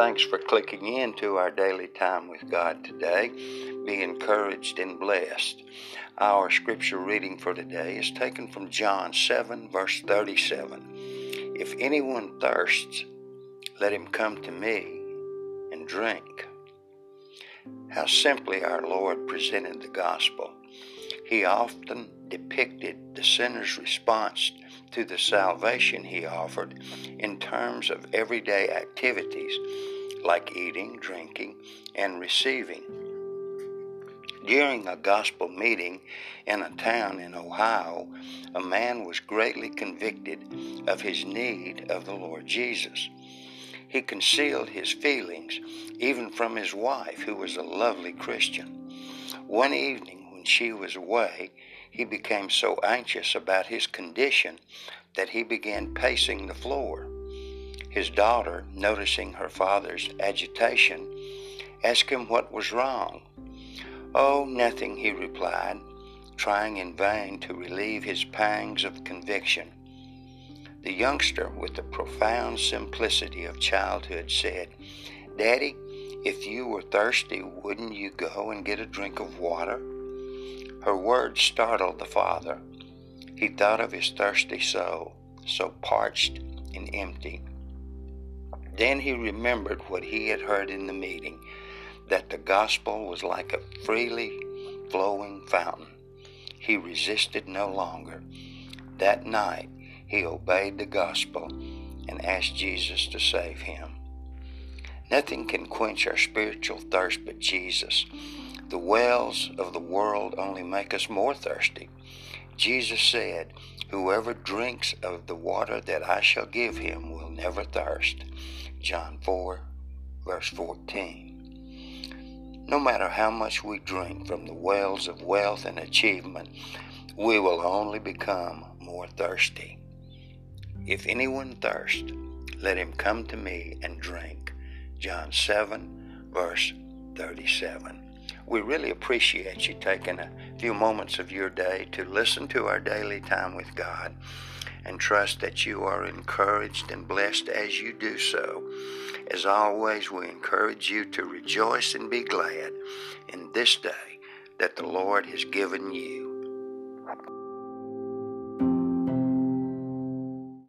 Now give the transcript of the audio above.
Thanks for clicking in to our daily time with God today. Be encouraged and blessed. Our scripture reading for today is taken from John 7, verse 37. If anyone thirsts, let him come to me and drink. How simply our Lord presented the gospel. He often depicted the sinner's response to the salvation he offered in terms of everyday activities like eating, drinking, and receiving. During a gospel meeting in a town in Ohio, a man was greatly convicted of his need of the Lord Jesus. He concealed his feelings even from his wife, who was a lovely Christian. One evening, when she was away, he became so anxious about his condition that he began pacing the floor. His daughter, noticing her father's agitation, asked him what was wrong. Oh, nothing, he replied, trying in vain to relieve his pangs of conviction. The youngster, with the profound simplicity of childhood, said, Daddy, if you were thirsty, wouldn't you go and get a drink of water? Her words startled the father. He thought of his thirsty soul, so parched and empty. Then he remembered what he had heard in the meeting that the gospel was like a freely flowing fountain. He resisted no longer. That night, he obeyed the gospel and asked Jesus to save him. Nothing can quench our spiritual thirst but Jesus. The wells of the world only make us more thirsty. Jesus said, Whoever drinks of the water that I shall give him will never thirst. John 4, verse 14. No matter how much we drink from the wells of wealth and achievement, we will only become more thirsty. If anyone thirst, let him come to me and drink. John 7, verse 37 we really appreciate you taking a few moments of your day to listen to our daily time with God and trust that you are encouraged and blessed as you do so. As always, we encourage you to rejoice and be glad in this day that the Lord has given you.